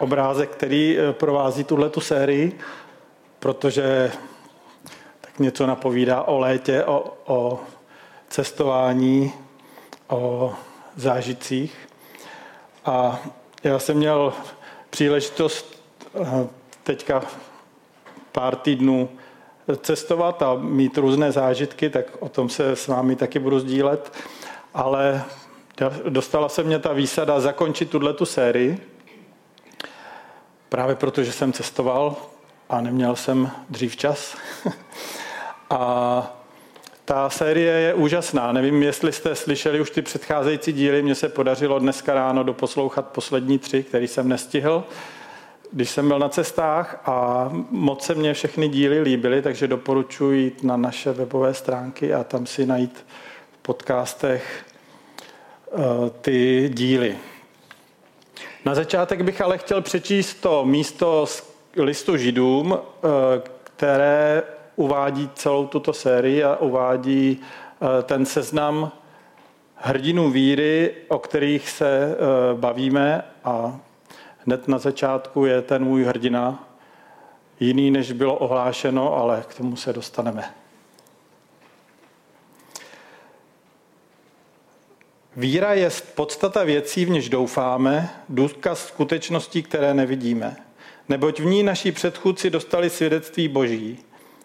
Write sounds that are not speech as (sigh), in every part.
obrázek, který eh, provází tuhle tu sérii, protože tak něco napovídá o létě, o, o cestování, o zážitcích. A já jsem měl příležitost eh, teďka pár týdnů cestovat a mít různé zážitky, tak o tom se s vámi taky budu sdílet. Ale dostala se mě ta výsada zakončit tuhle tu sérii, právě protože jsem cestoval a neměl jsem dřív čas. (laughs) a ta série je úžasná. Nevím, jestli jste slyšeli už ty předcházející díly. Mně se podařilo dneska ráno doposlouchat poslední tři, který jsem nestihl, když jsem byl na cestách a moc se mě všechny díly líbily, takže doporučuji jít na naše webové stránky a tam si najít v podcastech eh, ty díly. Na začátek bych ale chtěl přečíst to místo z listu židům, eh, které uvádí celou tuto sérii a uvádí eh, ten seznam hrdinů víry, o kterých se eh, bavíme a hned na začátku je ten můj hrdina jiný, než bylo ohlášeno, ale k tomu se dostaneme. Víra je podstata věcí, v něž doufáme, důkaz skutečností, které nevidíme. Neboť v ní naši předchůdci dostali svědectví boží.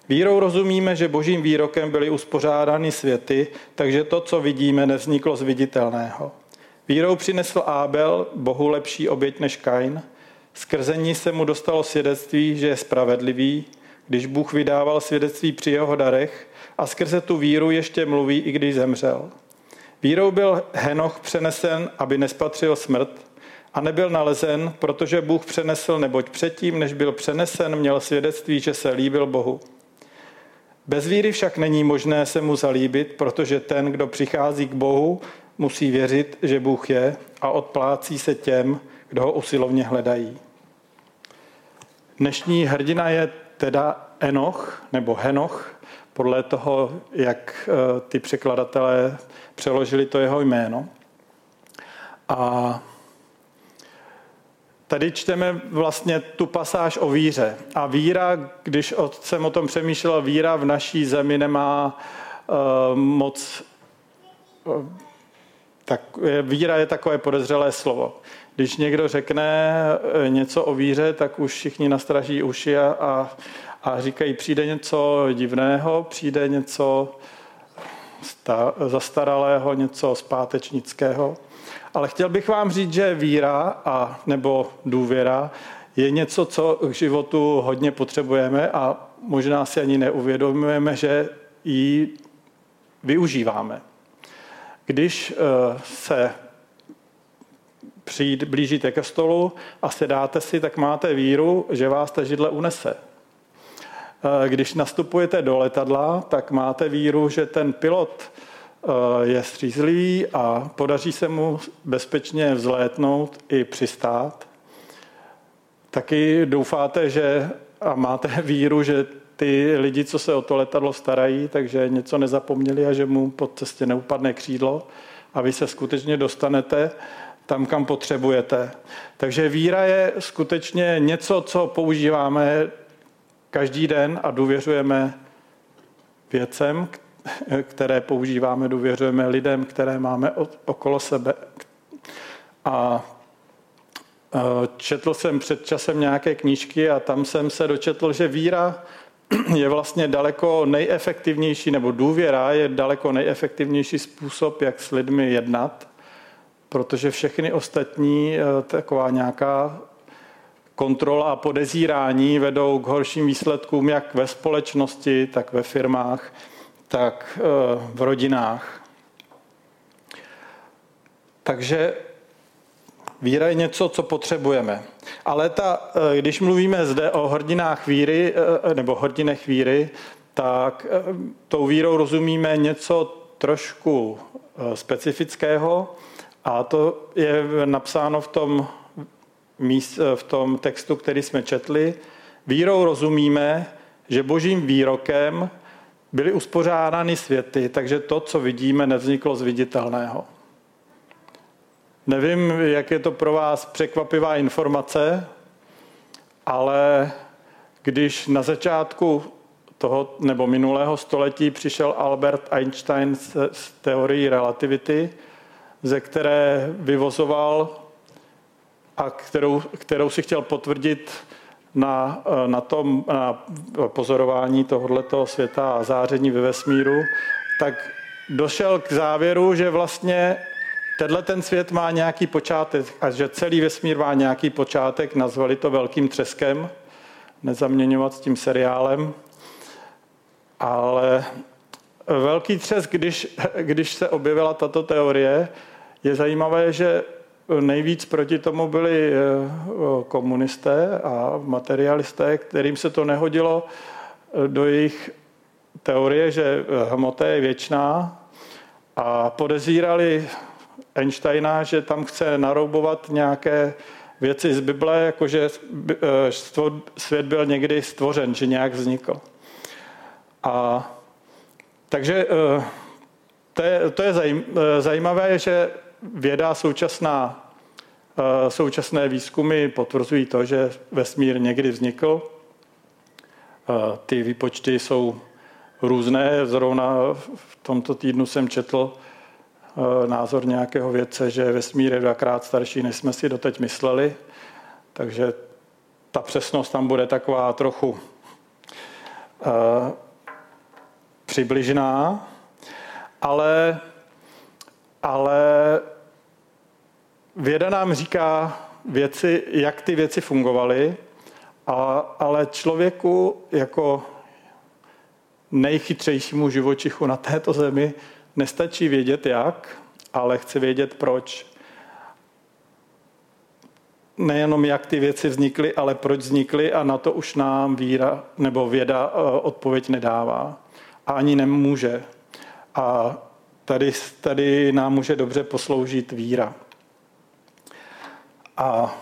Vírou rozumíme, že božím výrokem byly uspořádány světy, takže to, co vidíme, nevzniklo z viditelného. Vírou přinesl Ábel Bohu lepší oběť než Kain. Skrze ní se mu dostalo svědectví, že je spravedlivý, když Bůh vydával svědectví při jeho darech a skrze tu víru ještě mluví, i když zemřel. Vírou byl Henoch přenesen, aby nespatřil smrt a nebyl nalezen, protože Bůh přenesl, neboť předtím, než byl přenesen, měl svědectví, že se líbil Bohu. Bez víry však není možné se mu zalíbit, protože ten, kdo přichází k Bohu, musí věřit, že Bůh je a odplácí se těm, kdo ho usilovně hledají. Dnešní hrdina je teda Enoch nebo Henoch, podle toho, jak eh, ty překladatelé přeložili to jeho jméno. A tady čteme vlastně tu pasáž o víře. A víra, když jsem o tom přemýšlel, víra v naší zemi nemá uh, moc... Uh, tak, víra je takové podezřelé slovo. Když někdo řekne něco o víře, tak už všichni nastraží uši a, a, a říkají, přijde něco divného, přijde něco zastaralého, něco zpátečnického. Ale chtěl bych vám říct, že víra a nebo důvěra je něco, co k životu hodně potřebujeme a možná si ani neuvědomujeme, že ji využíváme. Když eh, se přijít, blížíte ke stolu a sedáte si, tak máte víru, že vás ta židle unese. Eh, když nastupujete do letadla, tak máte víru, že ten pilot eh, je střízlivý a podaří se mu bezpečně vzlétnout i přistát. Taky doufáte, že a máte (laughs) víru, že ty lidi, co se o to letadlo starají, takže něco nezapomněli a že mu pod cestě neupadne křídlo a vy se skutečně dostanete tam, kam potřebujete. Takže víra je skutečně něco, co používáme každý den a důvěřujeme věcem, které používáme, důvěřujeme lidem, které máme okolo sebe. A četl jsem před časem nějaké knížky a tam jsem se dočetl, že víra (clears throat) je vlastně daleko nejefektivnější, nebo důvěra je daleko nejefektivnější způsob, jak s lidmi jednat, protože všechny ostatní e, taková nějaká kontrola a podezírání vedou k horším výsledkům jak ve společnosti, tak ve firmách, tak eh, v rodinách. Takže víra je něco, co potřebujeme. Ale ta, když mluvíme zde o hrdinách víry, nebo hrdinech víry, tak tou vírou rozumíme něco trošku specifického a to je napsáno v tom, míst, v tom textu, který jsme četli. Vírou rozumíme, že božím výrokem byly uspořádány světy, takže to, co vidíme, nevzniklo z viditelného. Nevím, jak je to pro vás překvapivá informace, ale když na začátku toho nebo minulého století přišel Albert Einstein s teorií relativity, ze které vyvozoval a kterou, kterou si chtěl potvrdit na, na tom na pozorování tohoto světa a záření ve vesmíru, tak došel k závěru, že vlastně tenhle ten svět má nějaký počátek a že celý vesmír má nějaký počátek, nazvali to velkým třeskem, nezaměňovat s tím seriálem. Ale velký třesk, když, když se objevila tato teorie, je zajímavé, že nejvíc proti tomu byli eh, komunisté a materialisté, kterým se to nehodilo eh, do jejich teorie, že hmota je věčná a podezírali Einsteina, že tam chce naroubovat nějaké věci z Bible, jakože eh, svět byl někdy stvořen, že nějak vznikl. A takže to je, to je zajímavé, že věda současná, eh, současné výzkumy potvrzují to, že vesmír někdy vznikl. Eh, ty výpočty jsou různé. Zrovna v tomto týdnu jsem četl eh, názor nějakého vědce, že vesmír je dvakrát starší, než jsme si doteď mysleli. Takže ta přesnost tam bude taková trochu přibližná, ale, ale věda nám říká věci, jak ty věci fungovaly, a, ale člověku jako nejchytřejšímu živočichu na této zemi nestačí vědět jak, ale chce vědět proč. Nejenom jak ty věci vznikly, ale proč vznikly a na to už nám víra nebo věda eh, odpověď nedává. A ani nemůže. A tady, tady nám může dobře posloužit víra. A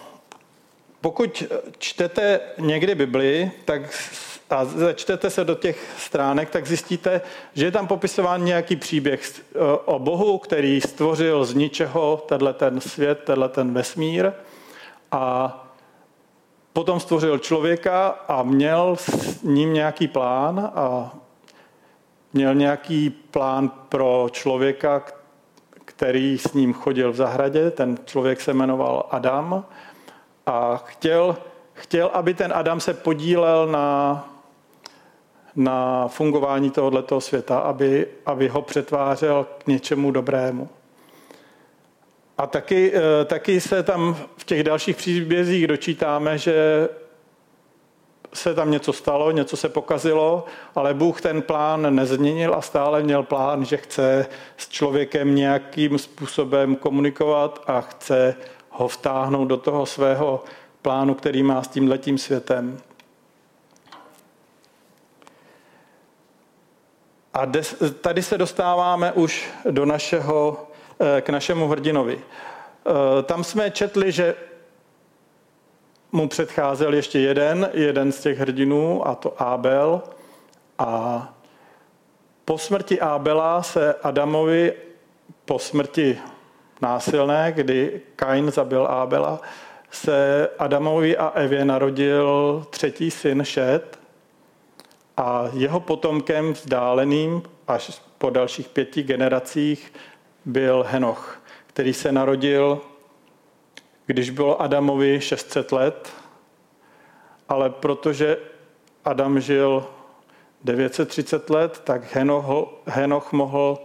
pokud čtete někdy Bibli, tak a začtete se do těch stránek, tak zjistíte, že je tam popisován nějaký příběh o Bohu, který stvořil z ničeho tenhle ten svět, tenhle ten vesmír. A potom stvořil člověka a měl s ním nějaký plán a měl nějaký plán pro člověka, který s ním chodil v zahradě. Ten člověk se jmenoval Adam a chtěl, chtěl aby ten Adam se podílel na, na fungování tohoto světa, aby, aby ho přetvářel k něčemu dobrému. A taky, eh, taky se tam v těch dalších příbězích dočítáme, že se tam něco stalo, něco se pokazilo, ale Bůh ten plán nezměnil a stále měl plán, že chce s člověkem nějakým způsobem komunikovat a chce ho vtáhnout do toho svého plánu, který má s tím letím světem. A tady se dostáváme už do našeho, eh, k našemu hrdinovi. Eh, tam jsme četli, že mu předcházel ještě jeden, jeden z těch hrdinů, a to Abel. A po smrti Abela se Adamovi po smrti násilné, kdy Kain zabil Abela, se Adamovi a Evě narodil třetí syn Šet a jeho potomkem vzdáleným až po dalších pěti generacích byl Henoch, který se narodil když bylo Adamovi 600 let, ale protože Adam žil 930 let, tak Henoch, Henoch mohl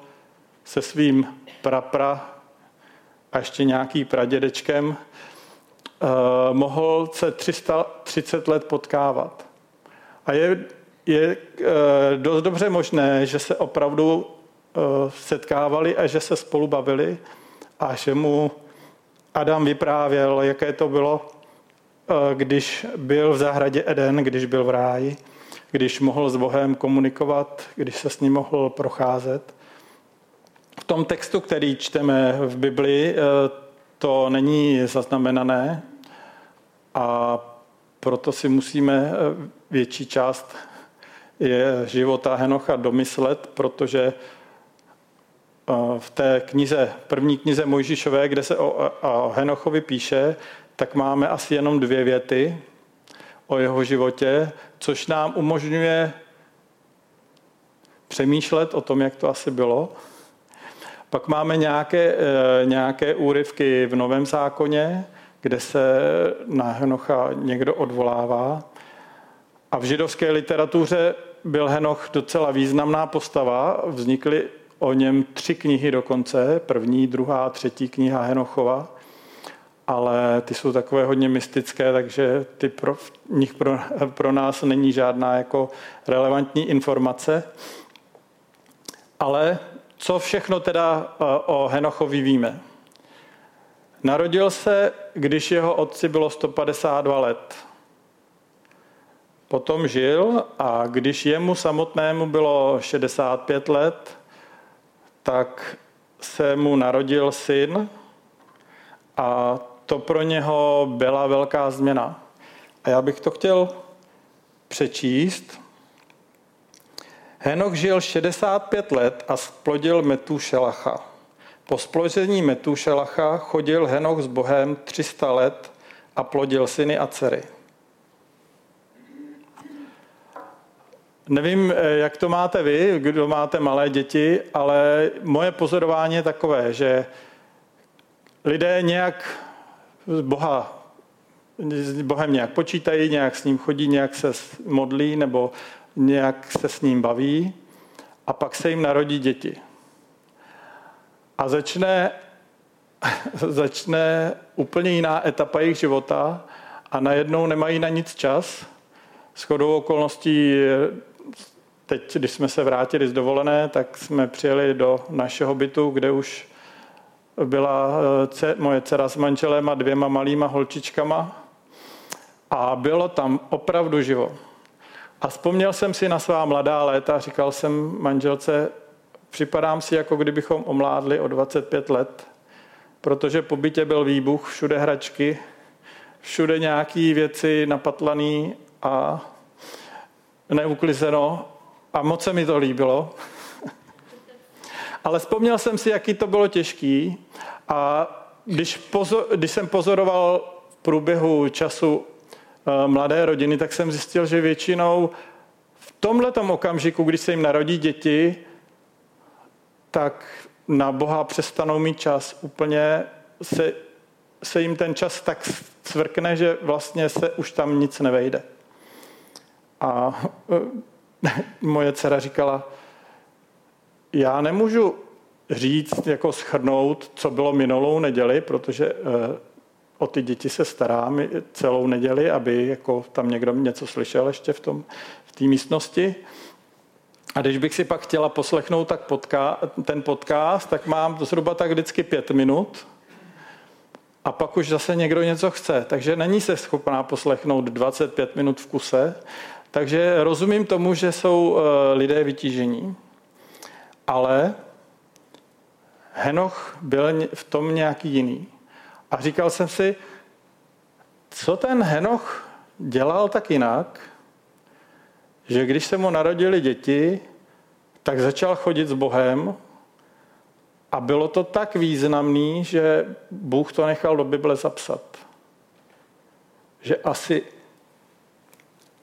se svým prapra a ještě nějaký pradědečkem eh, mohl se 330 let potkávat. A je, je eh, dost dobře možné, že se opravdu eh, setkávali a že se spolu bavili a že mu Adam vyprávěl, jaké to bylo když byl v zahradě Eden, když byl v ráji, když mohl s Bohem komunikovat, když se s ním mohl procházet. V tom textu, který čteme v Biblii, eh, to není zaznamenané a proto si musíme eh, větší část života Henocha domyslet, protože eh, v té knize, první knize Mojžíšové, kde se o, o Henochovi píše, tak máme asi jenom dvě věty o jeho životě, což nám umožňuje přemýšlet o tom, jak to asi bylo. Pak máme nějaké, eh, nějaké úryvky v Novém zákoně, kde se na Henocha někdo odvolává. A v židovské literatuře byl Henoch docela významná postava. Vznikly o něm tři knihy dokonce. První, druhá, třetí kniha Henochova. Ale ty jsou takové hodně mystické, takže ty pro, nich pro, pro nás není žádná jako relevantní informace. Ale co všechno teda eh, o Henochovi víme? Narodil se, když jeho otci bylo 152 let. Potom žil a když jemu samotnému bylo 65 let, tak se mu narodil syn a to pro něho byla velká změna. A já bych to chtěl přečíst. Henoch žil 65 let a splodil Metušelacha. Po splození Metušelacha chodil Henoch s Bohem 300 let a plodil syny a dcery. Nevím, jak to máte vy, kdo máte malé děti, ale moje pozorování je takové, že lidé nějak Boha, s Bohem nějak počítají, nějak s ním chodí, nějak se modlí nebo nějak se s ním baví a pak se jim narodí děti. A začne, (laughs) začne úplně jiná etapa jejich života a najednou nemají na nic čas. S chodou okolností teď, když jsme se vrátili z dovolené, tak jsme přijeli do našeho bytu, kde už byla eh, moje dcera s manželem a dvěma malýma holčičkama a bylo tam opravdu živo. A vzpomněl jsem si na svá mladá léta říkal jsem manželce, připadám si, jako kdybychom omládli o 25 let, protože po bytě byl výbuch, všude hračky, všude nějaké věci napatlané a neuklizeno a moc se mi to líbilo. (laughs) Ale vzpomněl jsem si, jaký to bylo těžký a když, pozor, když jsem pozoroval v průběhu času eh, mladé rodiny, tak jsem zjistil, že většinou v tomhle okamžiku, když se jim narodí děti, tak na Boha přestanou mít čas. Úplně se, se jim ten čas tak svrkne, že vlastně se už tam nic nevejde. A eh, (laughs) moje dcera říkala, já nemůžu říct, jako schrnout, co bylo minulou neděli, protože eh, o ty děti se starám celou neděli, aby jako tam někdo něco slyšel ještě v tom v té místnosti. A když bych si pak chtěla poslechnout tak podka, ten podcast, tak mám zhruba tak vždycky pět minut a pak už zase někdo něco chce. Takže není se schopná poslechnout 25 minut v kuse. Takže rozumím tomu, že jsou eh, lidé vytížení. Ale Henoch byl v tom nějaký jiný. A říkal jsem si, co ten Henoch dělal tak jinak, že když se mu narodili děti, tak začal chodit s Bohem a bylo to tak významný, že Bůh to nechal do Bible zapsat. Že asi,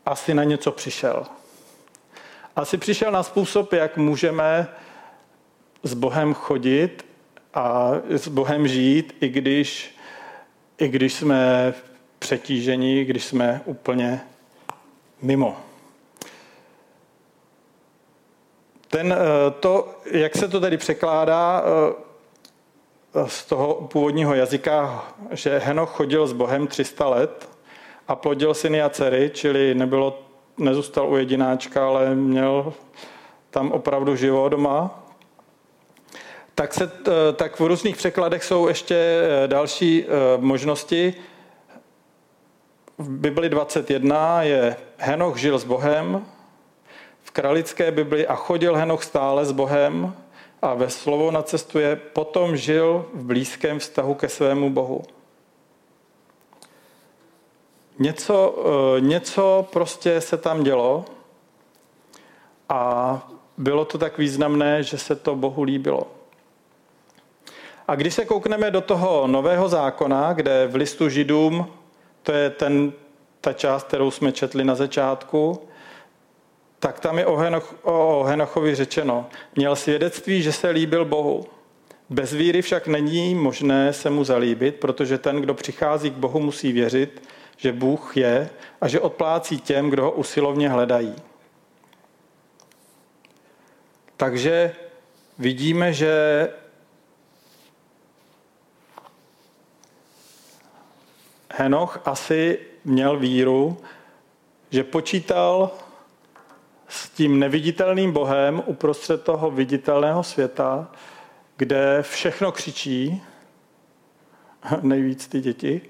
asi na něco přišel. Asi přišel na způsob, jak můžeme s Bohem chodit a s Bohem žít, i když, i když jsme přetížení, když jsme úplně mimo. Ten, eh, to, jak se to tady překládá eh, z toho původního jazyka, že Henoch chodil s Bohem 300 let a plodil syny a dcery, čili nebylo, nezůstal u jedináčka, ale měl tam opravdu živo doma, tak, se, eh, tak v různých překladech jsou ještě další možnosti. v Bibli 21 je Henoch žil s Bohem, v kralické Bibli a chodil Henoch stále s Bohem a ve slovo na cestu je potom žil v blízkém vztahu ke svému Bohu. Něco, eh, něco prostě se tam dělo a bylo to tak významné, že se to Bohu líbilo. A když se koukneme do toho nového zákona, kde v listu židům, to je ten, ta část, kterou jsme četli na začátku, tak tam je o, Henoch, o Henochovi řečeno, měl svědectví, že se líbil Bohu. Bez víry však není možné se mu zalíbit, protože ten, kdo přichází k Bohu, musí věřit, že Bůh je a že odplácí těm, kdo ho usilovně hledají. Takže vidíme, že Henoch asi měl víru, že počítal s tím neviditelným Bohem uprostřed toho viditelného světa, kde všechno křičí, (laughs) nejvíc ty děti,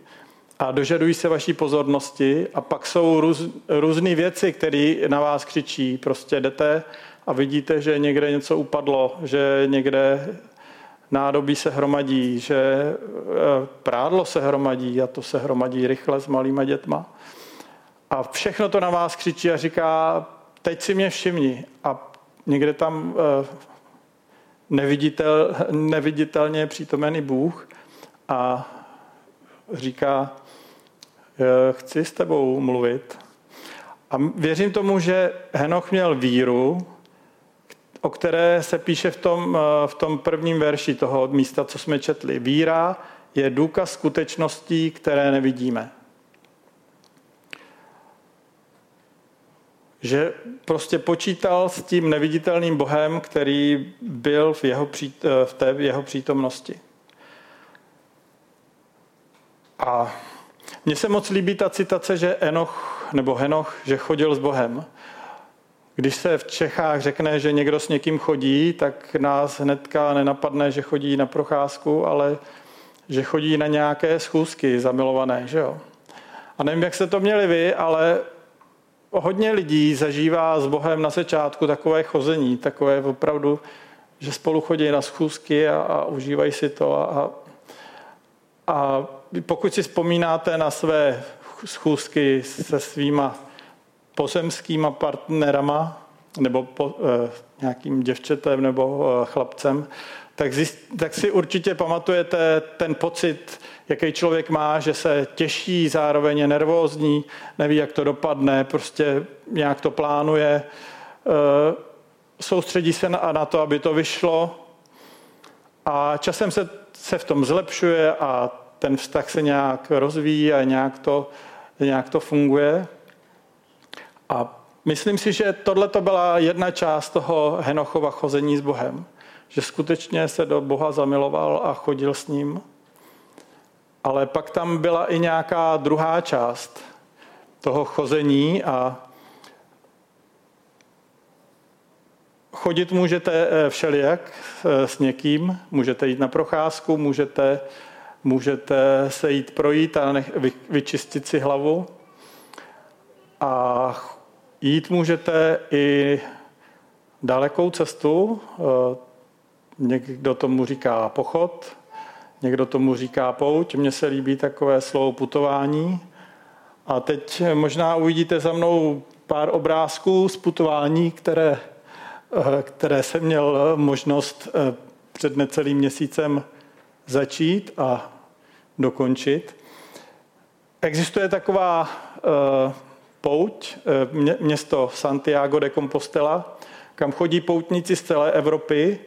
a dožadují se vaší pozornosti a pak jsou růz, různé věci, které na vás křičí. Prostě jdete a vidíte, že někde něco upadlo, že někde nádobí se hromadí, že e, prádlo se hromadí a to se hromadí rychle s malýma dětma. A všechno to na vás křičí a říká, teď si mě všimni. A někde tam e, neviditel, neviditelně přítomený Bůh a říká, chci s tebou mluvit. A věřím tomu, že Henoch měl víru, o které se píše v tom, eh, v tom prvním verši toho místa, co jsme četli. Víra je důkaz skutečností, které nevidíme. Že prostě počítal s tím neviditelným Bohem, který byl v, jeho, eh, v té jeho přítomnosti. A mně se moc líbí ta citace, že Enoch nebo Henoch, že chodil s Bohem. Když se v Čechách řekne, že někdo s někým chodí, tak nás hnedka nenapadne, že chodí na procházku, ale že chodí na nějaké schůzky zamilované, že jo. A nevím, jak se to měli vy, ale hodně lidí zažívá s Bohem na začátku takové chození, takové opravdu, že spolu chodí na schůzky a, a užívají si to. A, a pokud si vzpomínáte na své schůzky se svýma pozemskýma partnerama nebo po, eh, nějakým děvčetem nebo eh, chlapcem, tak, zjist, tak si určitě pamatujete ten pocit, jaký člověk má, že se těší, zároveň je nervózní, neví, jak to dopadne, prostě nějak to plánuje, eh, soustředí se na, na to, aby to vyšlo. A časem se, se v tom zlepšuje a ten vztah se nějak rozvíjí a nějak to, nějak to funguje. A myslím si, že tohle to byla jedna část toho Henochova chození s Bohem. Že skutečně se do Boha zamiloval a chodil s ním. Ale pak tam byla i nějaká druhá část toho chození a chodit můžete eh, všelijak eh, s někým, můžete jít na procházku, můžete, můžete se jít projít a nech, vyčistit si hlavu. A Jít můžete i dalekou cestu, eh, někdo tomu říká pochod, někdo tomu říká pouť, mně se líbí takové slovo putování. A teď možná uvidíte za mnou pár obrázků z putování, které, eh, které jsem měl možnost eh, před necelým měsícem začít a dokončit. Existuje taková pouť, eh, město Santiago de Compostela, kam chodí poutníci z celé Evropy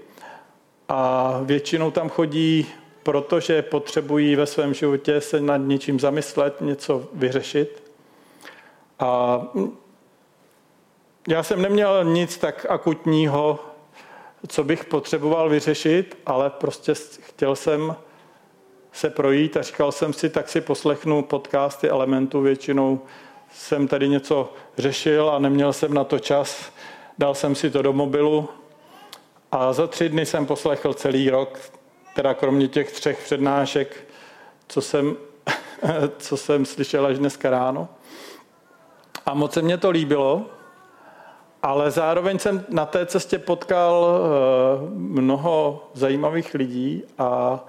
a většinou tam chodí protože potřebují ve svém životě se nad něčím zamyslet, něco vyřešit. A já jsem neměl nic tak akutního, co bych potřeboval vyřešit, ale prostě chtěl jsem se projít a říkal jsem si, tak si poslechnu podcasty Elementu většinou jsem tady něco řešil a neměl jsem na to čas. Dal jsem si to do mobilu a za tři dny jsem poslechl celý rok, teda kromě těch třech přednášek, co jsem, (laughs) co jsem slyšel až dneska ráno. A moc se mě to líbilo, ale zároveň jsem na té cestě potkal eh, mnoho zajímavých lidí a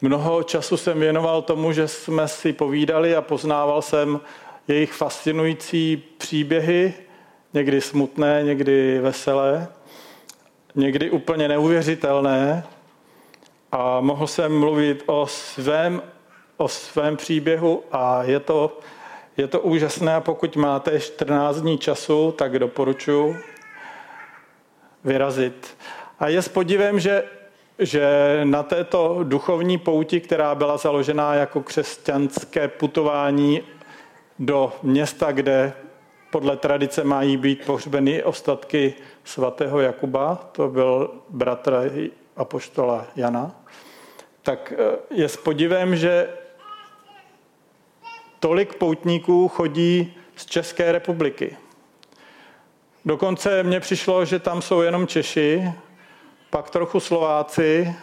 mnoho času jsem věnoval tomu, že jsme si povídali a poznával jsem jejich fascinující příběhy, někdy smutné, někdy veselé, někdy úplně neuvěřitelné. A mohl jsem mluvit o svém, o svém příběhu a je to, je to úžasné a pokud máte 14 dní času, tak doporučuji vyrazit. A je s podivem, že, že na této duchovní pouti, která byla založená jako křesťanské putování do města, kde podle tradice mají být pohřbeny ostatky svatého Jakuba, to byl bratr apoštola Jana, tak eh, je s podivem, že tolik poutníků chodí z České republiky. Dokonce mně přišlo, že tam jsou jenom Češi, pak trochu Slováci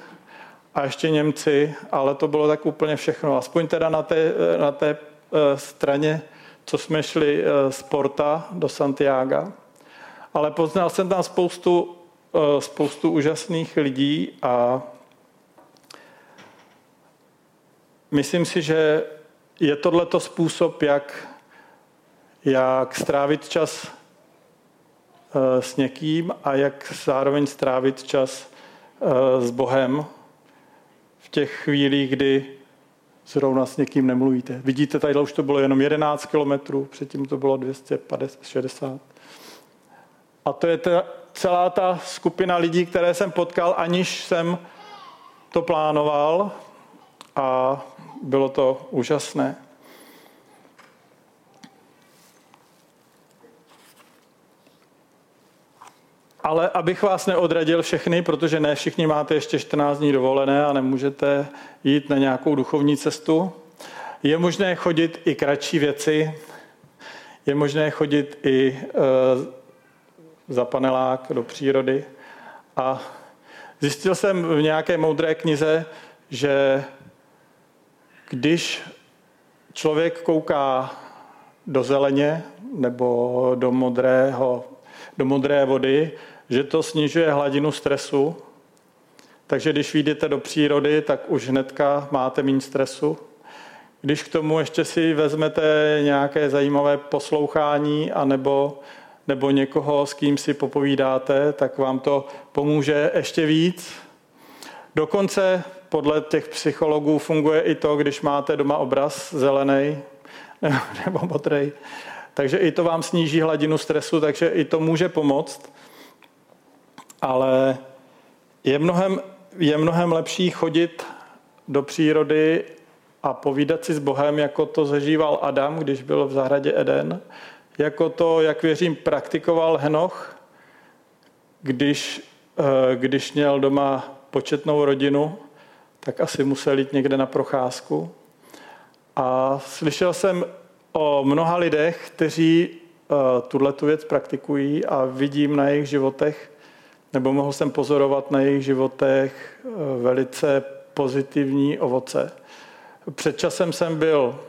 a ještě Němci, ale to bylo tak úplně všechno. Aspoň teda na té, na té eh, straně, co jsme šli eh, z Porta do Santiago. Ale poznal jsem tam spoustu, eh, spoustu úžasných lidí a myslím si, že je tohleto způsob, jak, jak strávit čas s někým a jak zároveň strávit čas eh, s Bohem v těch chvílích, kdy zrovna s někým nemluvíte. Vidíte, tady už to bylo jenom 11 kilometrů, předtím to bylo 260. A to je ta, celá ta skupina lidí, které jsem potkal, aniž jsem to plánoval a bylo to úžasné. Ale abych vás neodradil všechny, protože ne všichni máte ještě 14 dní dovolené a nemůžete jít na nějakou duchovní cestu, je možné chodit i kratší věci, je možné chodit i e, za panelák do přírody. A zjistil jsem v nějaké moudré knize, že když člověk kouká do zeleně nebo do, modrého, do modré vody, že to snižuje hladinu stresu. Takže když vyjdete do přírody, tak už hnedka máte méně stresu. Když k tomu ještě si vezmete nějaké zajímavé poslouchání anebo, nebo někoho, s kým si popovídáte, tak vám to pomůže ještě víc. Dokonce podle těch psychologů funguje i to, když máte doma obraz zelený (laughs) nebo modrý. Takže i to vám sníží hladinu stresu, takže i to může pomoct. Ale je mnohem, je mnohem lepší chodit do přírody a povídat si s Bohem, jako to zažíval Adam, když byl v zahradě Eden, jako to, jak věřím, praktikoval Henoch, když, eh, když měl doma početnou rodinu tak asi musel jít někde na procházku. A slyšel jsem o mnoha lidech, kteří uh, tuhle tu věc praktikují a vidím na jejich životech, nebo mohl jsem pozorovat na jejich životech uh, velice pozitivní ovoce. Před časem jsem byl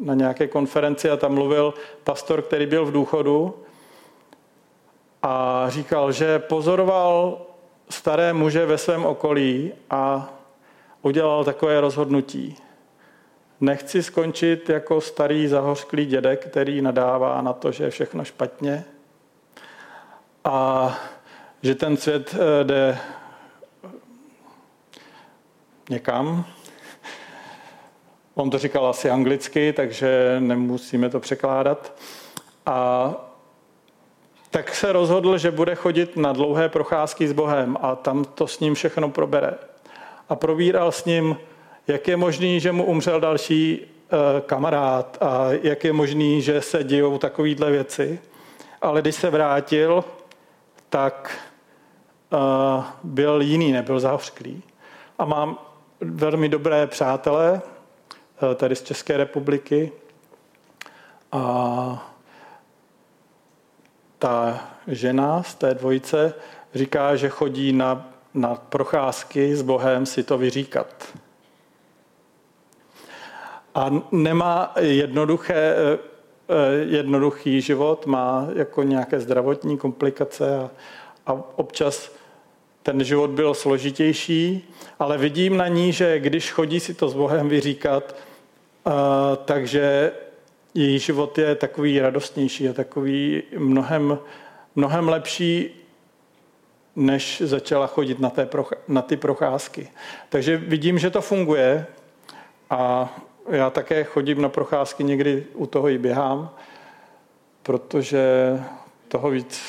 na nějaké konferenci a tam mluvil pastor, který byl v důchodu a říkal, že pozoroval staré muže ve svém okolí a udělal takové rozhodnutí. Nechci skončit jako starý zahořklý dědek, který nadává na to, že je všechno špatně a že ten svět eh, jde někam. On to říkal asi anglicky, takže nemusíme to překládat. A tak se rozhodl, že bude chodit na dlouhé procházky s Bohem a tam to s ním všechno probere a probíral s ním, jak je možný, že mu umřel další eh, kamarád a jak je možný, že se dějou takovéhle věci. Ale když se vrátil, tak byl jiný, nebyl zahořklý. A mám velmi dobré přátelé uh, tady z České republiky. A ta žena z té dvojice říká, že chodí na na procházky s Bohem si to vyříkat. A nemá jednoduché eh, jednoduchý život, má jako nějaké zdravotní komplikace a, a občas ten život byl složitější, ale vidím na ní, že když chodí si to s Bohem vyříkat, uh, takže její život je takový radostnější a takový mnohem, mnohem lepší, než začala chodit na, té, na ty procházky. Takže vidím, že to funguje a já také chodím na procházky, někdy u toho i běhám, protože toho víc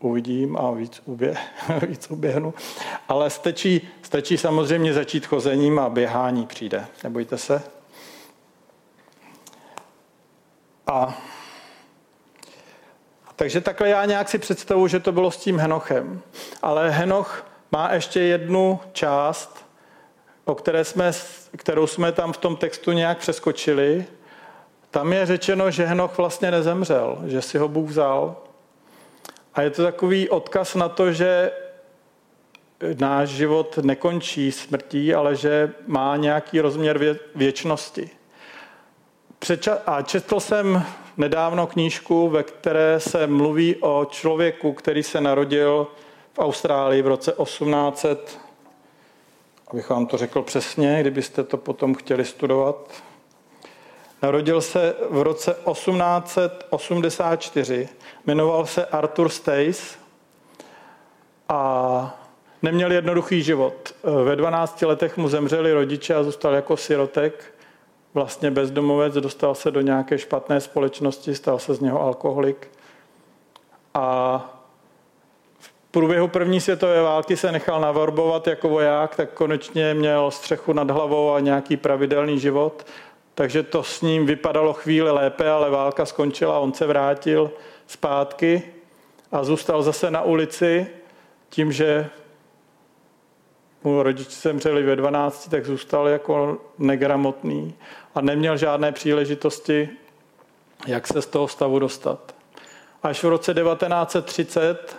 uvidím a víc, ubě, (laughs) víc uběhnu. Ale stačí, stačí samozřejmě začít chozením a běhání přijde. Nebojte se. A takže takhle já nějak si představu, že to bylo s tím Henochem. Ale Henoch má ještě jednu část, o které jsme, kterou jsme tam v tom textu nějak přeskočili. Tam je řečeno, že Henoch vlastně nezemřel, že si ho Bůh vzal. A je to takový odkaz na to, že náš život nekončí smrtí, ale že má nějaký rozměr vě- věčnosti. Přeča- a četl jsem nedávno knížku, ve které se mluví o člověku, který se narodil v Austrálii v roce 1800, abych vám to řekl přesně, kdybyste to potom chtěli studovat. Narodil se v roce 1884, jmenoval se Arthur Stace a neměl jednoduchý život. Ve 12 letech mu zemřeli rodiče a zůstal jako sirotek vlastně bezdomovec, dostal se do nějaké špatné společnosti, stal se z něho alkoholik. A v průběhu první světové války se nechal navorbovat jako voják, tak konečně měl střechu nad hlavou a nějaký pravidelný život. Takže to s ním vypadalo chvíli lépe, ale válka skončila, on se vrátil zpátky a zůstal zase na ulici tím, že mu rodiče zemřeli ve 12, tak zůstal jako negramotný a neměl žádné příležitosti, jak se z toho stavu dostat. Až v roce 1930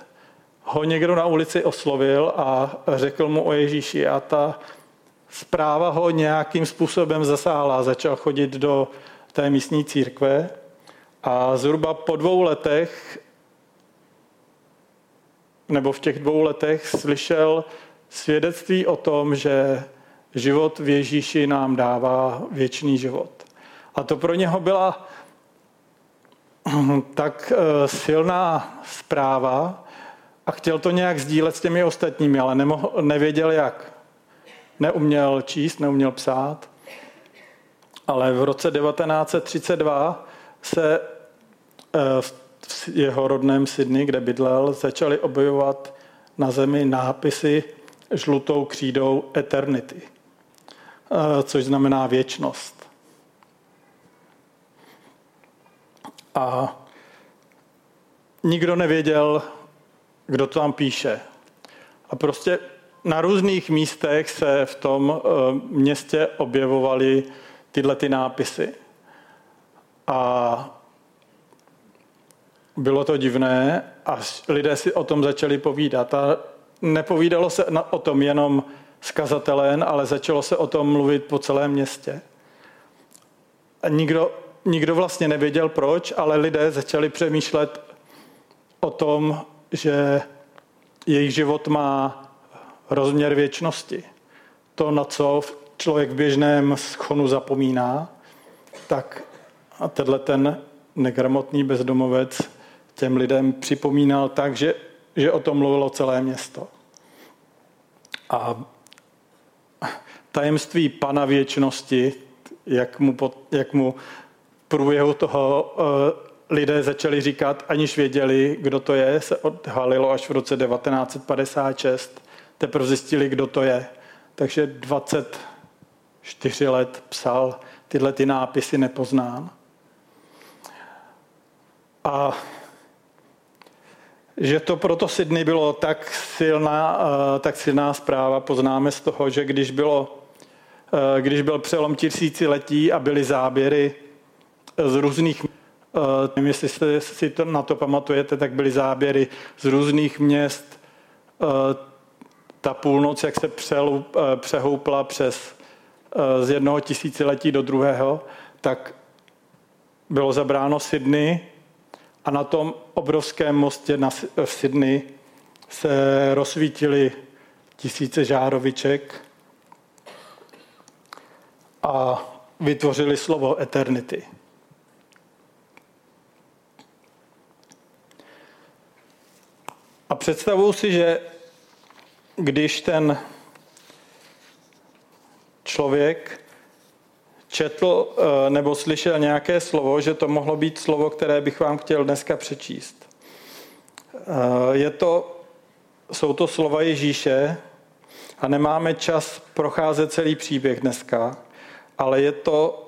ho někdo na ulici oslovil a řekl mu o Ježíši a ta zpráva ho nějakým způsobem zasáhla. Začal chodit do té místní církve a zhruba po dvou letech nebo v těch dvou letech slyšel svědectví o tom, že život v Ježíši nám dává věčný život. A to pro něho byla (clears throat) tak eh, silná zpráva a chtěl to nějak sdílet s těmi ostatními, ale nemohl, nevěděl jak. Neuměl číst, neuměl psát. Ale v roce 1932 se eh, v jeho rodném Sydney, kde bydlel, začaly objevovat na zemi nápisy žlutou křídou Eternity. Eh, což znamená věčnost. A nikdo nevěděl, kdo to tam píše. A prostě na různých místech se v tom eh, městě objevovaly tyhle ty nápisy. A bylo to divné a lidé si o tom začali povídat. A nepovídalo se o tom jenom skazatelen, ale začalo se o tom mluvit po celém městě. A nikdo, nikdo vlastně nevěděl proč, ale lidé začali přemýšlet o tom, že jejich život má rozměr věčnosti. To, na co člověk v běžném schonu zapomíná, tak a tenhle ten negramotný bezdomovec těm lidem připomínal tak, že, že o tom mluvilo celé město. A tajemství Pana věčnosti, jak mu, pod, jak mu průběhu toho uh, lidé začali říkat, aniž věděli, kdo to je, se odhalilo až v roce 1956. Teprve zjistili, kdo to je. Takže 24 let psal tyhle ty nápisy nepoznán. A že to proto Sydney bylo tak silná, eh, tak silná zpráva, poznáme z toho, že když, bylo, eh, když byl přelom tisíciletí a byly záběry z různých eh, nevím, jestli si to, na to pamatujete, tak byly záběry z různých měst. Ta půlnoc, jak se přeloup, přehoupla přes z jednoho tisíciletí do druhého, tak bylo zabráno Sydney a na tom obrovském mostě na, v Sydney se rozsvítily tisíce žároviček a vytvořili slovo eternity. A představuji si, že když ten člověk četl eh, nebo slyšel nějaké slovo, že to mohlo být slovo, které bych vám chtěl dneska přečíst. Eh, je to, jsou to slova Ježíše a nemáme čas procházet celý příběh dneska, ale je to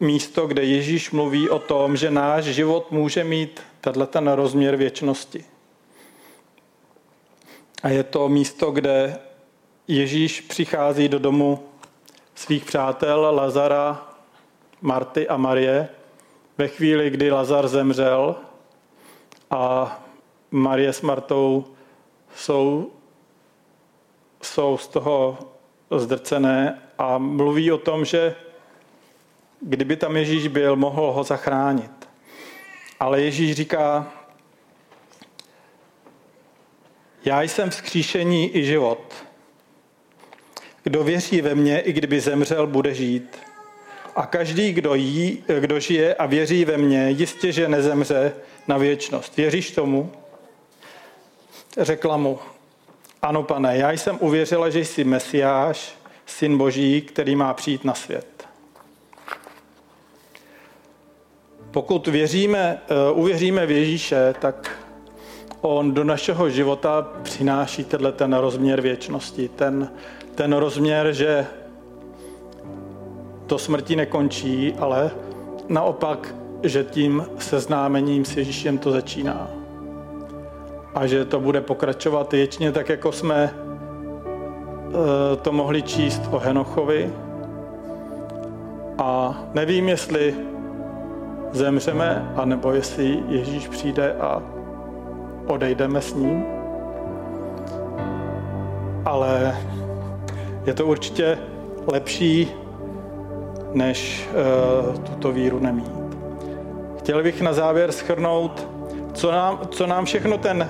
místo, kde Ježíš mluví o tom, že náš život může mít tenhle ten rozměr věčnosti. A je to místo, kde Ježíš přichází do domu svých přátel Lazara, Marty a Marie ve chvíli, kdy Lazar zemřel a Marie s Martou jsou, jsou z toho zdrcené a mluví o tom, že kdyby tam Ježíš byl, mohl ho zachránit. Ale Ježíš říká, já jsem vzkříšení i život. Kdo věří ve mě, i kdyby zemřel, bude žít. A každý, kdo, jí, kdo žije a věří ve mě, jistě, že nezemře na věčnost. Věříš tomu? Řekla mu, ano pane, já jsem uvěřila, že jsi Mesiáš, syn Boží, který má přijít na svět. Pokud věříme, uh, uvěříme v Ježíše, tak on do našeho života přináší tenhle ten rozměr věčnosti, ten, ten rozměr, že to smrti nekončí, ale naopak, že tím seznámením s Ježíšem to začíná. A že to bude pokračovat věčně, tak jako jsme eh, to mohli číst o Henochovi. A nevím, jestli zemřeme, anebo jestli Ježíš přijde a odejdeme s ním. Ale je to určitě lepší, než uh, tuto víru nemít. Chtěl bych na závěr schrnout, co nám, co nám všechno ten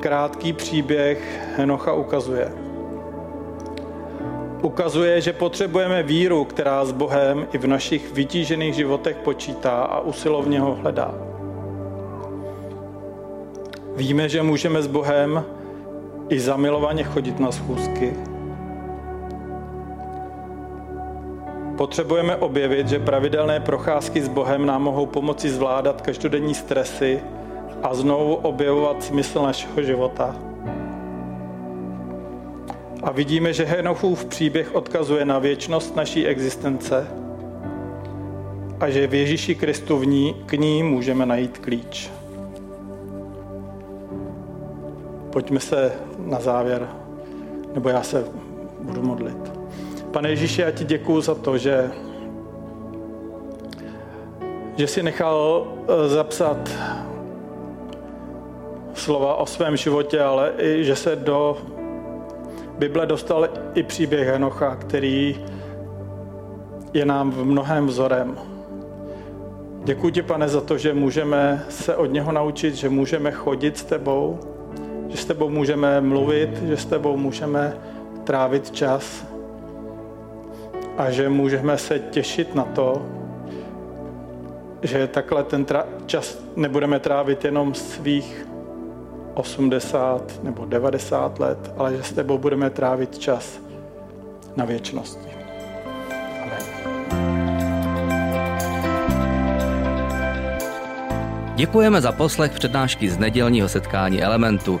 krátký příběh Henocha ukazuje. Ukazuje, že potřebujeme víru, která s Bohem i v našich vytížených životech počítá a usilovně ho hledá. Víme, že můžeme s Bohem i zamilovaně chodit na schůzky. Potřebujeme objevit, že pravidelné procházky s Bohem nám mohou pomoci zvládat každodenní stresy a znovu objevovat smysl našeho života. A vidíme, že Henochův příběh odkazuje na věčnost naší existence a že v Ježíši Kristu v ní, k ní můžeme najít klíč. Pojďme se na závěr, nebo já se budu modlit. Pane Ježíši, já ti děkuju za to, že, že jsi nechal eh, zapsat slova o svém životě, ale i že se do Bible dostal i příběh Henocha, který je nám v mnohem vzorem. Děkuji ti, pane, za to, že můžeme se od něho naučit, že můžeme chodit s tebou, že s tebou můžeme mluvit, že s tebou můžeme trávit čas a že můžeme se těšit na to, že takhle ten čas nebudeme trávit jenom svých 80 nebo 90 let, ale že s tebou budeme trávit čas na věčnosti. Děkujeme za poslech přednášky z nedělního setkání Elementu.